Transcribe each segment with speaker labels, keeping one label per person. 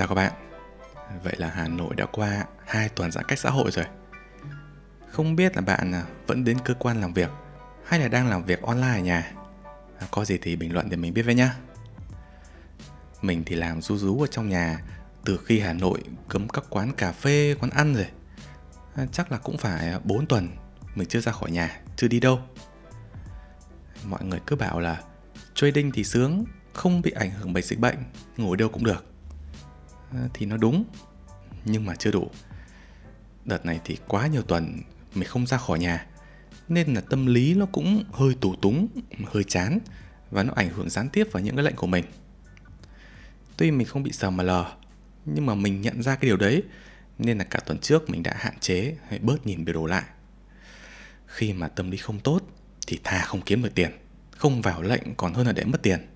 Speaker 1: Chào các bạn. Vậy là Hà Nội đã qua 2 tuần giãn cách xã hội rồi. Không biết là bạn à, vẫn đến cơ quan làm việc hay là đang làm việc online ở nhà. À, có gì thì bình luận để mình biết với nhá. Mình thì làm rú rú ở trong nhà từ khi Hà Nội cấm các quán cà phê, quán ăn rồi. À, chắc là cũng phải 4 tuần mình chưa ra khỏi nhà, chưa đi đâu. Mọi người cứ bảo là trading thì sướng, không bị ảnh hưởng bởi dịch bệnh, ngồi đâu cũng được Ờ, thì nó đúng, nhưng mà chưa đủ. Đợt này thì quá nhiều tuần mình không ra khỏi nhà, nên là tâm lý nó cũng hơi tù túng, hơi chán và nó ảnh hưởng gián tiếp vào những cái lệnh của mình. Tuy mình không bị sờ mà lờ, nhưng mà mình nhận ra cái điều đấy, nên là cả tuần trước mình đã hạn chế hay bớt nhìn biểu đồ lại. Khi mà tâm lý không tốt thì thà không kiếm được tiền, không vào lệnh còn hơn là để mất tiền.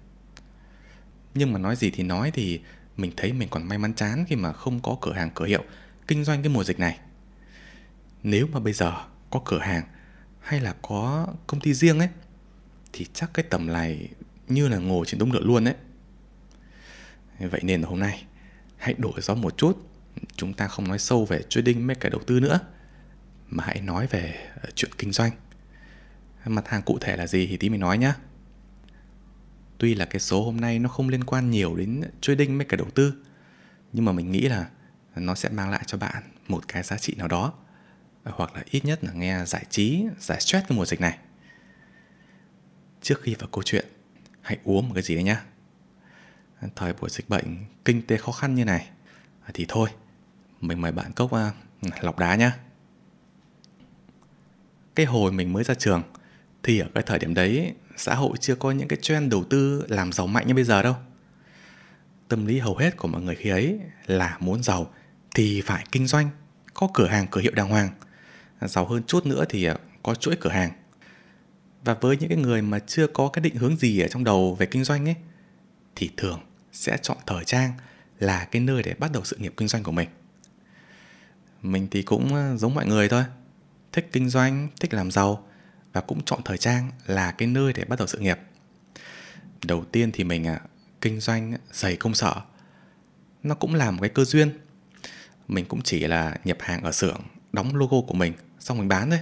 Speaker 1: Nhưng mà nói gì thì nói thì mình thấy mình còn may mắn chán khi mà không có cửa hàng cửa hiệu kinh doanh cái mùa dịch này. Nếu mà bây giờ có cửa hàng hay là có công ty riêng ấy, thì chắc cái tầm này như là ngồi trên đống lửa luôn ấy. Vậy nên là hôm nay, hãy đổi gió một chút. Chúng ta không nói sâu về trading mấy cái đầu tư nữa, mà hãy nói về ờ, chuyện kinh doanh. Mặt hàng cụ thể là gì thì tí mình nói nhá tuy là cái số hôm nay nó không liên quan nhiều đến trading với cả đầu tư, nhưng mà mình nghĩ là nó sẽ mang lại cho bạn một cái giá trị nào đó, hoặc là ít nhất là nghe giải trí, giải stress cái mùa dịch này. Trước khi vào câu chuyện, hãy uống một cái gì đấy nhá. Thời buổi dịch bệnh kinh tế khó khăn như này, thì thôi, mình mời bạn cốc à, lọc đá nhá. Cái hồi mình mới ra trường, thì ở cái thời điểm đấy xã hội chưa có những cái trend đầu tư làm giàu mạnh như bây giờ đâu. Tâm lý hầu hết của mọi người khi ấy là muốn giàu thì phải kinh doanh, có cửa hàng, cửa hiệu đàng hoàng. Giàu hơn chút nữa thì à, có chuỗi cửa hàng. Và với những cái người mà chưa có cái định hướng gì ở trong đầu về kinh doanh ấy, thì thường sẽ chọn thời trang là cái nơi để bắt đầu sự nghiệp kinh doanh của mình. Mình thì cũng à, giống mọi người thôi, thích kinh doanh, thích làm giàu và cũng chọn thời trang là cái nơi để bắt đầu sự nghiệp. Đầu tiên thì mình à, kinh doanh à, giày công sở. Nó cũng là một cái cơ duyên. Mình cũng chỉ là nhập hàng ở xưởng đóng logo của mình xong mình bán thôi.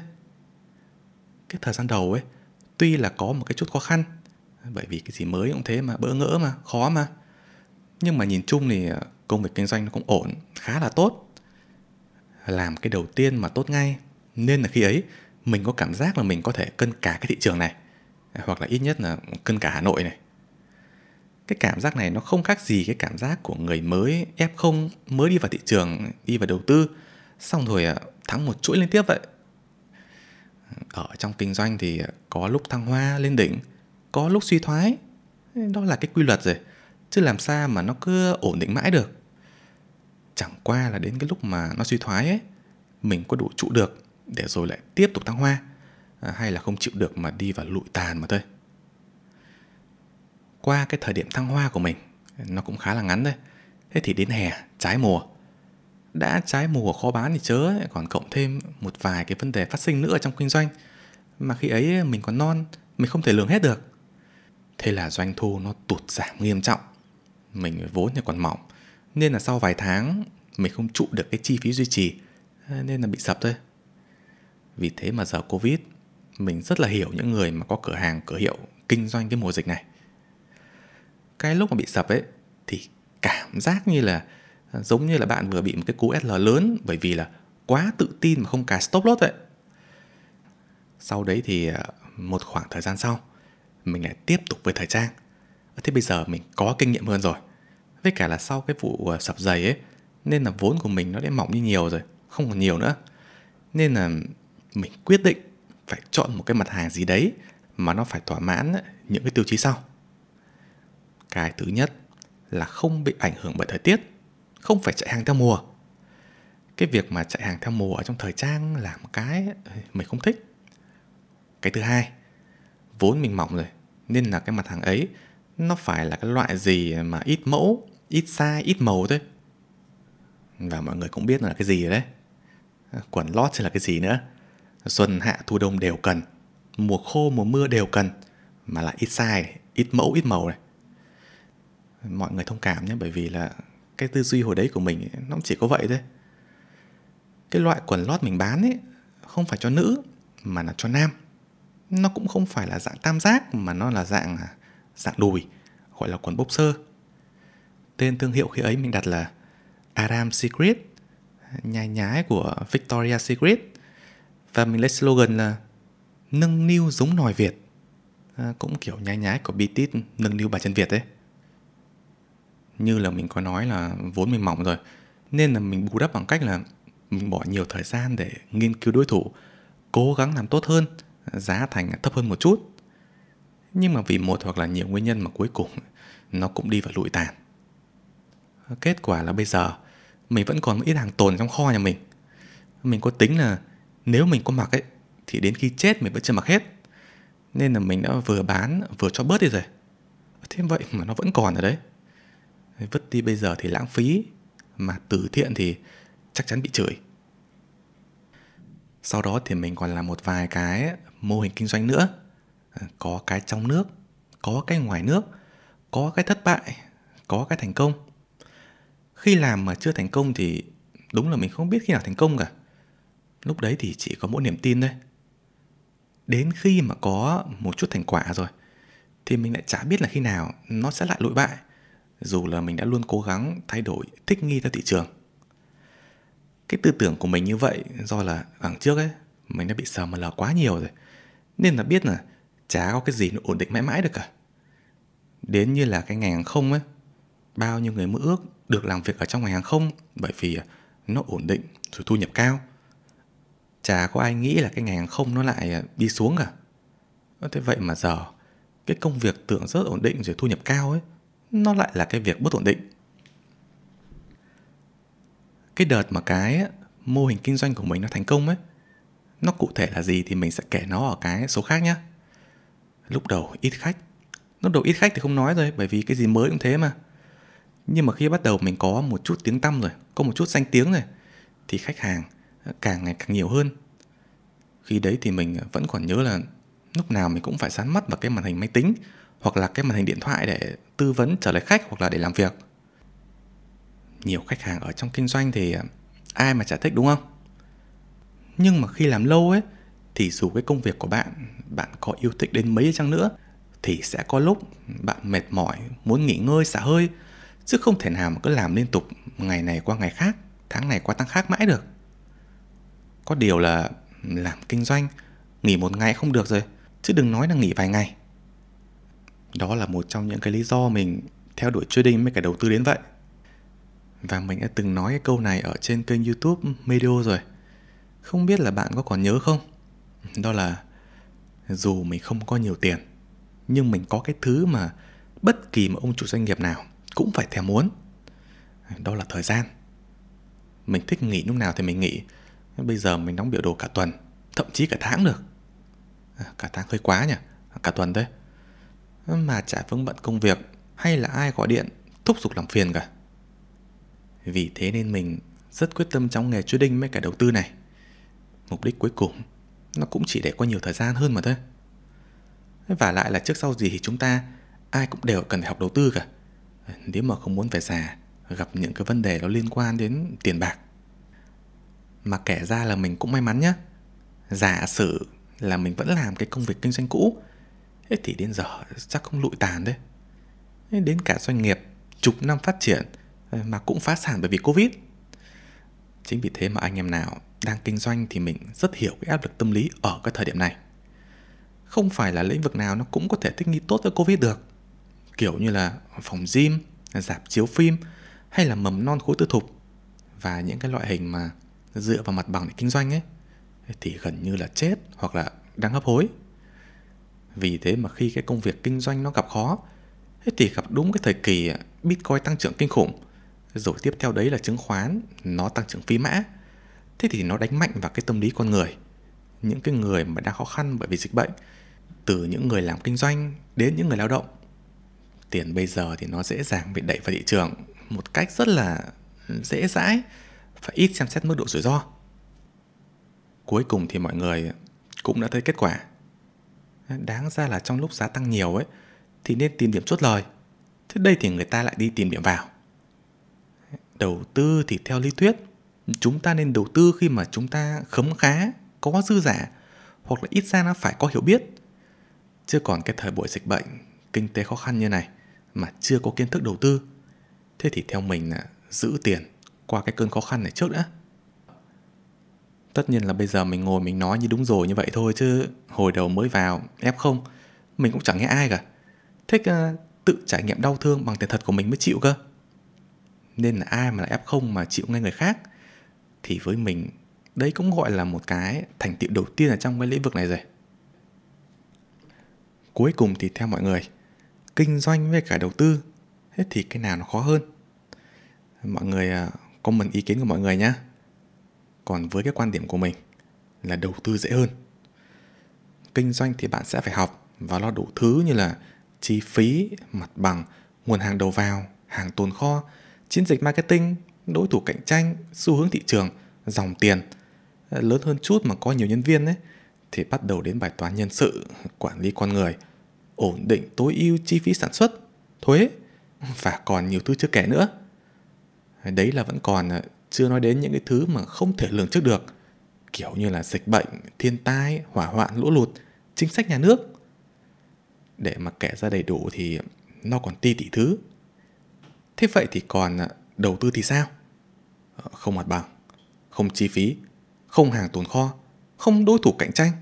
Speaker 1: Cái thời gian đầu ấy tuy là có một cái chút khó khăn bởi vì cái gì mới cũng thế mà bỡ ngỡ mà khó mà. Nhưng mà nhìn chung thì à, công việc kinh doanh nó cũng ổn khá là tốt. Làm cái đầu tiên mà tốt ngay nên là khi ấy mình có cảm giác là mình có thể cân cả cái thị trường này, hoặc là ít nhất là cân cả Hà Nội này. Cái cảm giác này nó không khác gì cái cảm giác của người mới F0 mới đi vào thị trường, đi vào đầu tư, xong rồi à, thắng một chuỗi liên tiếp vậy. Ở trong kinh doanh thì à, có lúc thăng hoa, lên đỉnh, có lúc suy thoái. Đó là cái quy luật rồi, chứ làm sao mà nó cứ ổn định mãi được. Chẳng qua là đến cái lúc mà nó suy thoái ấy, mình có đủ trụ được để rồi lại tiếp tục thăng hoa. À, hay là không chịu được mà đi vào lụi tàn mà thôi. Qua cái thời điểm thăng hoa của mình nó cũng khá là ngắn thôi. Thế thì đến hè trái mùa. Đã trái mùa khó bán thì chớ còn cộng thêm một vài cái vấn đề phát sinh nữa trong kinh doanh. Mà khi ấy mình còn non mình không thể lường hết được. Thế là doanh thu nó tụt giảm nghiêm trọng. Mình vốn thì còn mỏng nên là sau vài tháng mình không trụ được cái chi phí duy trì à, nên là bị sập thôi vì thế mà giờ Covid mình rất là hiểu những người mà có cửa hàng, cửa hiệu kinh doanh cái mùa dịch này. Cái lúc mà bị sập ấy thì cảm giác như là à, giống như là bạn vừa bị một cái cú SL lớn bởi vì là quá tự tin mà không cả stop loss vậy. Sau đấy thì à, một khoảng thời gian sau mình lại tiếp tục với thời trang. Thế bây giờ mình có kinh nghiệm hơn rồi. Với cả là sau cái vụ à, sập giày ấy nên là vốn của mình nó đã mỏng đi nhiều rồi, không còn nhiều nữa. Nên là mình quyết định phải chọn một cái mặt hàng gì đấy mà nó phải thỏa mãn những cái tiêu chí sau. Cái thứ nhất là không bị ảnh hưởng bởi thời tiết, không phải chạy hàng theo mùa. Cái việc mà chạy hàng theo mùa ở trong thời trang là một cái mình không thích. Cái thứ hai, vốn mình mỏng rồi, nên là cái mặt hàng ấy nó phải là cái loại gì mà ít mẫu, ít size, ít màu thôi. Và mọi người cũng biết là cái gì rồi đấy. Quần lót sẽ là cái gì nữa xuân hạ thu đông đều cần, mùa khô mùa mưa đều cần, mà lại ít size ít mẫu, ít màu này. Mọi người thông cảm nhé, bởi vì là cái tư duy hồi đấy của mình nó chỉ có vậy thôi. Cái loại quần lót mình bán ấy, không phải cho nữ, mà là cho nam. Nó cũng không phải là dạng tam giác, mà nó là dạng à, dạng đùi, gọi là quần boxer tên thương hiệu khi ấy mình đặt là Aram Secret nhái nhái của Victoria Secret và mình lấy slogan là nâng niu giống nòi Việt à, cũng kiểu nhái nhái của BTS nâng niu bà chân Việt đấy như là mình có nói là vốn mình mỏng rồi nên là mình bù đắp bằng cách là mình bỏ nhiều thời gian để nghiên cứu đối thủ cố gắng làm tốt hơn giá thành thấp hơn một chút. Nhưng mà vì một hoặc là nhiều nguyên nhân mà cuối cùng nó cũng đi vào lụi tàn. Kết quả là bây giờ mình vẫn còn một ít hàng tồn trong kho nhà mình. Mình có tính là nếu mình có mặc ấy, thì đến khi chết mình vẫn chưa mặc hết. Nên là mình đã vừa bán, vừa cho bớt đi rồi. Thế vậy mà nó vẫn còn ở đấy. Vứt đi bây giờ thì lãng phí, mà từ thiện thì chắc chắn bị chửi. Sau đó thì mình còn làm một vài cái mô hình kinh doanh nữa. Có cái trong nước, có cái ngoài nước, có cái thất bại, có cái thành công. Khi làm mà chưa thành công thì đúng là mình không biết khi nào thành công cả lúc đấy thì chỉ có mỗi niềm tin thôi. Đến khi mà có một chút thành quả rồi, thì mình lại chả biết là khi nào nó sẽ lại lụi bại, dù là mình đã luôn cố gắng thay đổi thích nghi theo thị trường. Cái tư tưởng của mình như vậy do là đằng trước ấy, mình đã bị sờ mà lờ quá nhiều rồi, nên là biết là chả có cái gì nó ổn định mãi mãi được cả. Đến như là cái ngành hàng không ấy, bao nhiêu người mơ ước được làm việc ở trong ngành hàng không bởi vì nó ổn định, rồi thu nhập cao chả có ai nghĩ là cái ngành hàng không nó lại à, đi xuống cả. Thế vậy mà giờ, cái công việc tưởng rất ổn định rồi thu nhập cao ấy, nó lại là cái việc bất ổn định. Cái đợt mà cái mô hình kinh doanh của mình nó thành công ấy, nó cụ thể là gì thì mình sẽ kể nó ở cái số khác nhé lúc đầu ít khách, lúc đầu ít khách thì không nói rồi, bởi vì cái gì mới cũng thế mà. Nhưng mà khi bắt đầu mình có một chút tiếng tăm rồi, có một chút danh tiếng rồi, thì khách hàng càng ngày càng nhiều hơn. Khi đấy thì mình vẫn còn nhớ là lúc nào mình cũng phải sán mắt vào cái màn hình máy tính hoặc là cái màn hình điện thoại để tư vấn trả lời khách hoặc là để làm việc. Nhiều khách hàng ở trong kinh doanh thì à, ai mà chả thích, đúng không? Nhưng mà khi làm lâu ấy, thì dù cái công việc của bạn bạn có yêu thích đến mấy chăng nữa, thì sẽ có lúc bạn mệt mỏi, muốn nghỉ ngơi, xả hơi, chứ không thể nào mà cứ làm liên tục ngày này qua ngày khác, tháng này qua tháng khác mãi được có điều là làm kinh doanh, nghỉ một ngày không được rồi, chứ đừng nói là nghỉ vài ngày. Đó là một trong những cái lý do mình theo đuổi trading với cả đầu tư đến vậy. Và mình đã từng nói cái câu này ở trên kênh youtube Medio rồi. Không biết là bạn có còn nhớ không? Đó là dù mình không có nhiều tiền, nhưng mình có cái thứ mà bất kỳ một ông chủ doanh nghiệp nào cũng phải thèm muốn. Đó là thời gian. Mình thích nghỉ lúc nào thì mình nghỉ bây giờ mình đóng biểu đồ cả tuần thậm chí cả tháng được. À, cả tháng hơi quá nhỉ? Cả tuần đấy mà chả vướng bận công việc hay là ai gọi điện thúc giục làm phiền cả. Vì thế nên mình rất quyết tâm trong nghề trading mấy cả đầu tư này. Mục đích cuối cùng nó cũng chỉ để có nhiều thời gian hơn mà thôi. Và lại là trước sau gì thì chúng ta ai cũng đều cần phải học đầu tư cả. Nếu mà không muốn về già gặp những cái vấn đề nó liên quan đến tiền bạc mà kể ra là mình cũng may mắn nhá. Giả sử là mình vẫn làm cái công việc kinh doanh cũ, thế thì đến giờ chắc không lụi tàn đấy. Đến cả doanh nghiệp chục năm phát triển ờ, mà cũng phá sản bởi vì covid. Chính vì thế mà anh em nào đang kinh doanh thì mình rất hiểu cái áp lực tâm lý ở cái thời điểm này. Không phải là lĩnh vực nào nó cũng có thể thích nghi tốt với covid được. Kiểu như là phòng gym, dạp chiếu phim hay là mầm non khối tư thục. Và những cái loại hình mà dựa vào mặt bằng để kinh doanh ấy, thì gần như là chết hoặc là đang hấp hối. Vì thế mà khi cái công việc kinh doanh nó gặp khó thì gặp đúng cái thời kỳ à, bitcoin tăng trưởng kinh khủng, rồi tiếp theo đấy là chứng khoán, nó tăng trưởng phi mã. Thế thì nó đánh mạnh vào cái tâm lý con người, những cái người mà đang khó khăn bởi vì dịch bệnh, từ những người làm kinh doanh đến những người lao động. Tiền bây giờ thì nó dễ dàng bị đẩy vào thị trường một cách rất là dễ dãi và ít xem xét mức độ rủi ro. Cuối cùng thì mọi người cũng đã thấy kết quả. Đáng ra là trong lúc giá tăng nhiều ấy, thì nên tìm điểm chốt lời. Thế đây thì người ta lại đi tìm điểm vào. Đầu tư thì theo lý thuyết, chúng ta nên đầu tư khi mà chúng ta khấm khá, có dư giả, hoặc là ít ra nó phải có hiểu biết. Chứ còn cái thời buổi dịch bệnh, kinh tế khó khăn như này mà chưa có kiến thức đầu tư, thế thì theo mình là giữ tiền qua cái cơn khó khăn này trước đã. Tất nhiên là bây giờ mình ngồi mình nói như đúng rồi như vậy thôi chứ hồi đầu mới vào ép không mình cũng chẳng nghe ai cả. Thích uh, tự trải nghiệm đau thương bằng tiền thật của mình mới chịu cơ. Nên là ai mà là ép không mà chịu nghe người khác? Thì với mình đấy cũng gọi là một cái thành tựu đầu tiên ở trong cái lĩnh vực này rồi. Cuối cùng thì theo mọi người kinh doanh với cả đầu tư thế thì cái nào nó khó hơn? Mọi người ờ, comment ý kiến của mọi người nhé còn với cái quan điểm của mình là đầu tư dễ hơn. Kinh doanh thì bạn sẽ phải học và lo đủ thứ như là chi phí, mặt bằng, nguồn hàng đầu vào, hàng tồn kho, chiến dịch marketing, đối thủ cạnh tranh, xu hướng thị trường, dòng tiền. Ờ, lớn hơn chút mà có nhiều nhân viên ấy, thì bắt đầu đến bài toán nhân sự, quản lý con người, ổn định tối ưu chi phí sản xuất, thuế và còn nhiều thứ chưa kể nữa đấy là vẫn còn à, chưa nói đến những cái thứ mà không thể lường trước được, kiểu như là dịch bệnh, thiên tai, hỏa hoạn, lũ lụt, chính sách nhà nước. Để mà kể ra đầy đủ thì nó còn ti tỷ thứ. Thế vậy thì còn à, đầu tư thì sao? Ờ, không mặt bằng, không chi phí, không hàng tồn kho, không đối thủ cạnh tranh.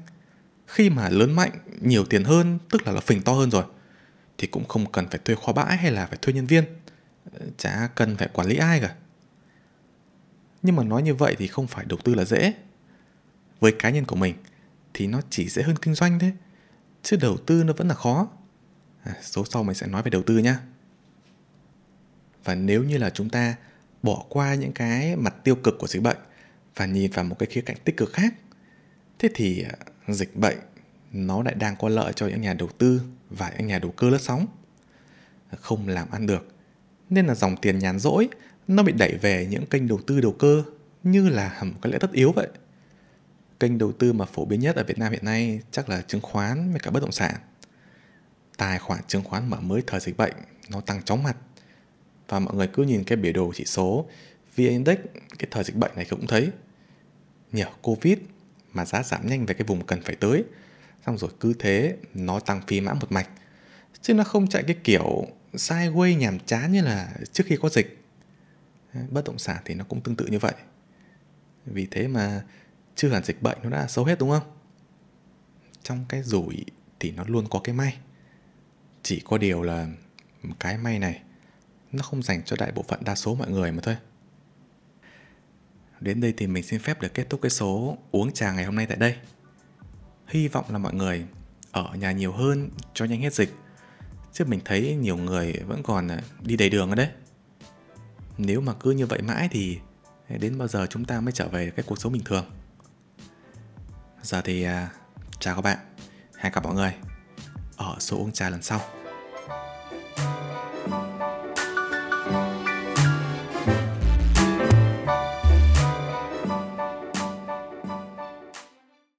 Speaker 1: Khi mà lớn mạnh, nhiều tiền hơn, tức là nó phình to hơn rồi, thì cũng không cần phải thuê kho bãi hay là phải thuê nhân viên chả cần phải quản lý ai cả. Nhưng mà nói như vậy thì không phải đầu tư là dễ. Với cá nhân của mình thì nó chỉ dễ hơn kinh doanh thế chứ đầu tư nó vẫn là khó. À, số sau mình sẽ nói về đầu tư nhé và nếu như là chúng ta bỏ qua những cái mặt tiêu cực của dịch bệnh và nhìn vào một cái khía cạnh tích cực khác thế thì à, dịch bệnh nó lại đang có lợi cho những nhà đầu tư và những nhà đầu cơ lướt sóng. Không làm ăn được nên là dòng tiền nhàn rỗi, nó bị đẩy về những kênh đầu tư đầu cơ như là một cái lẽ tất yếu vậy. Kênh đầu tư mà phổ biến nhất ở Việt Nam hiện nay chắc là chứng khoán với cả bất động sản. Tài khoản chứng khoán mở mới thời dịch bệnh, nó tăng chóng mặt. Và mọi người cứ nhìn cái biểu đồ chỉ số VN Index, cái thời dịch bệnh này cũng thấy. Nhờ Covid mà giá giảm nhanh về cái vùng cần phải tới, xong rồi cứ thế nó tăng phi mã một mạch. Chứ nó không chạy cái kiểu sideways nhàm chán như là trước khi có dịch. Bất động sản thì nó cũng tương tự như vậy. Vì thế mà chưa hẳn dịch bệnh nó đã xấu hết đúng không? Trong cái rủi thì nó luôn có cái may. Chỉ có điều là cái may này nó không dành cho đại bộ phận đa số mọi người mà thôi. Đến đây thì mình xin phép được kết thúc cái số uống trà ngày hôm nay tại đây. Hy vọng là mọi người ở nhà nhiều hơn cho nhanh hết dịch chứ mình thấy nhiều người vẫn còn à, đi đầy đường ở đấy. Nếu mà cứ như vậy mãi thì đến bao giờ chúng ta mới trở về cái cuộc sống bình thường? Giờ thì à, chào các bạn. Hẹn gặp mọi người ở số uống trà lần sau.